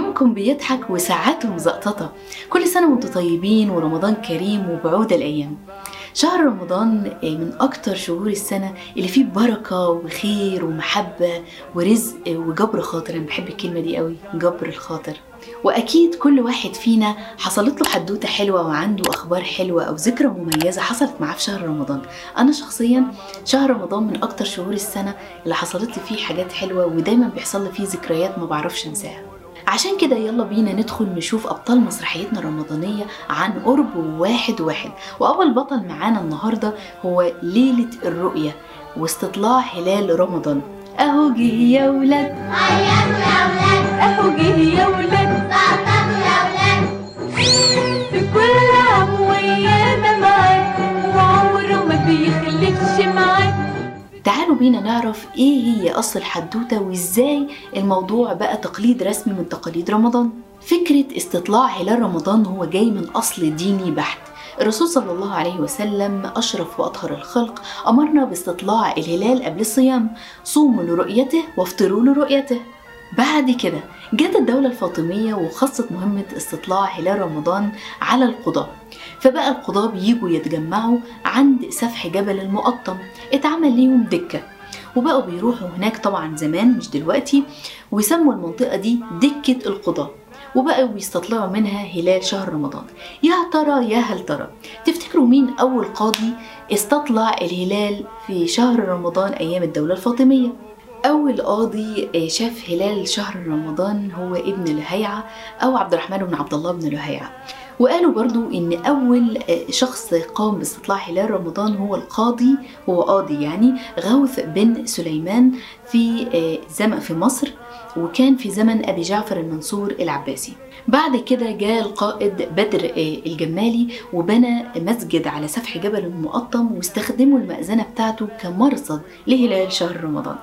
قلوبكم بيضحك وساعاتهم مزقططة كل سنة وأنتم طيبين ورمضان كريم وبعود الأيام. شهر رمضان من أكتر شهور السنة اللي فيه بركة وخير ومحبة ورزق وجبر خاطر. أنا بحب الكلمة دي قوي جبر الخاطر. وأكيد كل واحد فينا حصلت له حدوتة حلوة وعنده أخبار حلوة أو ذكرى مميزة حصلت معاه في شهر رمضان. أنا شخصيا شهر رمضان من أكتر شهور السنة اللي حصلت لي فيه حاجات حلوة ودايما بيحصل لي فيه ذكريات ما بعرفش أنساها. عشان كده يلا بينا ندخل نشوف أبطال مسرحيتنا الرمضانية عن قرب واحد واحد. وأول بطل معانا النهاردة هو ليلة الرؤية واستطلاع هلال رمضان. أهو جه يا ولاد. أهو جه يا ولاد. تعالوا بينا نعرف إيه هي أصل الحدوتة وإزاي الموضوع بقى تقليد رسمي من تقاليد رمضان. فكرة استطلاع هلال رمضان هو جاي من أصل ديني بحت. الرسول صلى الله عليه وسلم أشرف وأطهر الخلق أمرنا باستطلاع الهلال قبل الصيام. صوموا لرؤيته وافطروا لرؤيته. بعد كده جت الدولة الفاطمية وخصت مهمة استطلاع هلال رمضان على القضاة. فبقى القضاة بيجوا يتجمعوا عند سفح جبل المقطم. اتعمل ليهم دكة. وبقوا بيروحوا هناك طبعا زمان مش دلوقتي. ويسموا المنطقة دي دكة القضاة. وبقوا بيستطلعوا منها هلال شهر رمضان. يا ترى يا هل ترى تفتكروا مين أول قاضي استطلع الهلال في شهر رمضان أيام الدولة الفاطمية؟ أول قاضي شاف هلال شهر رمضان هو ابن لهيعة أو عبد الرحمن بن عبد الله بن لهيعة. وقالوا برضو إن أول شخص قام باستطلاع هلال رمضان هو القاضي هو قاضي يعني غوث بن سليمان في زمن في مصر وكان في زمن أبي جعفر المنصور العباسي. بعد كده جاء القائد بدر الجمالي وبنى مسجد على سفح جبل المقطم واستخدموا المأذنة بتاعته كمرصد لهلال شهر رمضان.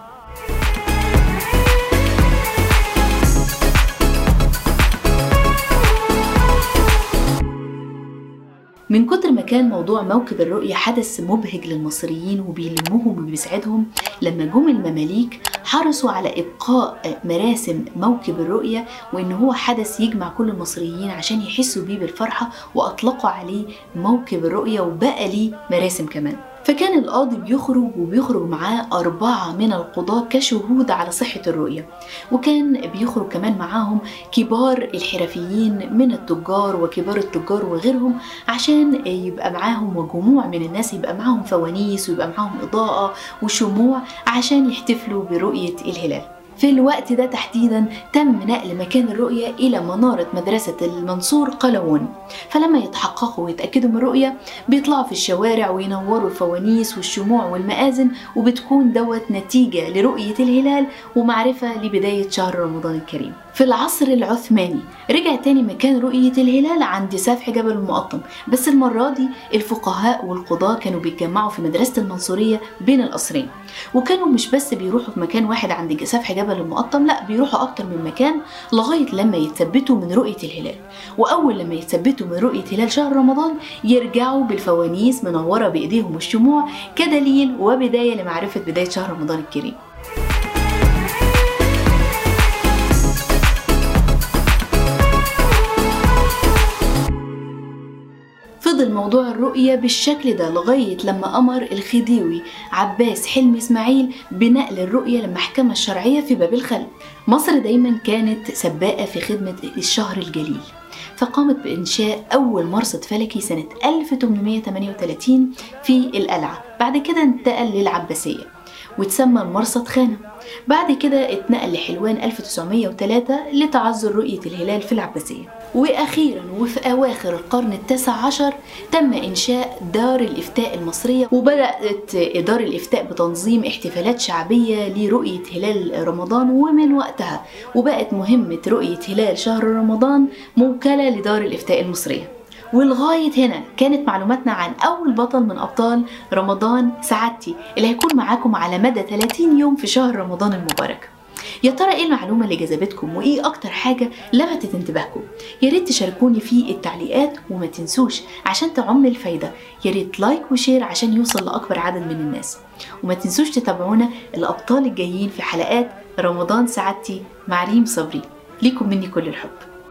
من كتر ما كان موضوع موكب الرؤية حدث مبهج للمصريين وبيلمهم وبيسعدهم لما جم المماليك حرصوا على إبقاء مراسم موكب الرؤية وإن هو حدث يجمع كل المصريين عشان يحسوا بيه بالفرحة وأطلقوا عليه موكب الرؤية وبقى ليه مراسم كمان. فكان القاضي بيخرج وبيخرج معاه أربعة من القضاة كشهود على صحة الرؤية وكان بيخرج كمان معاهم كبار الحرفيين من التجار وكبار التجار وغيرهم عشان يبقى معاهم وجموع من الناس يبقى معاهم فوانيس ويبقى معاهم إضاءة وشموع عشان يحتفلوا برؤية الهلال. في الوقت ده تحديدا تم نقل مكان الرؤية إلى منارة مدرسة المنصور قلاوون فلما يتحققوا ويتأكدوا من الرؤية بيطلعوا في الشوارع وينوروا الفوانيس والشموع والمآذن وبتكون دوت نتيجة لرؤية الهلال ومعرفة لبداية شهر رمضان الكريم. في العصر العثماني رجع تاني مكان رؤية الهلال عند سفح جبل المقطم بس المرة دي الفقهاء والقضاة كانوا بيتجمعوا في مدرسة المنصورية بين القصرين وكانوا مش بس بيروحوا في مكان واحد عند سفح جبل المقطم لا بيروحوا أكتر من مكان لغاية لما يتثبتوا من رؤية الهلال. وأول لما يتثبتوا من رؤية هلال شهر رمضان يرجعوا بالفوانيس منورة بإيديهم والشموع كدليل وبداية لمعرفة بداية شهر رمضان الكريم. فضل موضوع الرؤية بالشكل ده لغاية لما أمر الخديوي عباس حلمي إسماعيل بنقل الرؤية للمحكمة الشرعية في باب الخلق. مصر دايما كانت سباقة في خدمة الشهر الجليل فقامت بإنشاء أول مرصد فلكي سنة 1838 في القلعة. بعد كده انتقل للعباسية. وتسمى المرصد خانة. بعد كده اتنقل لحلوان 1903 لتعذر رؤية الهلال في العباسية. وأخيرا وفي أواخر القرن التاسع عشر تم إنشاء دار الإفتاء المصرية وبدأت دار الإفتاء بتنظيم احتفالات شعبية لرؤية هلال رمضان ومن وقتها. وبقت مهمة رؤية هلال شهر رمضان موكلة لدار الإفتاء المصرية. ولغاية هنا كانت معلوماتنا عن أول بطل من أبطال رمضان سعادتي اللي هيكون معاكم على مدى 30 يوم في شهر رمضان المبارك. يا ترى إيه المعلومة اللي جذبتكم وإيه أكتر حاجة لفتت انتباهكم؟ يا ريت تشاركوني في التعليقات وما تنسوش عشان تعم الفايدة. يا ريت like و share عشان يوصل لأكبر عدد من الناس. وما تنسوش تتابعونا الأبطال الجايين في حلقات رمضان سعادتي مع ريم صبري. ليكم مني كل الحب.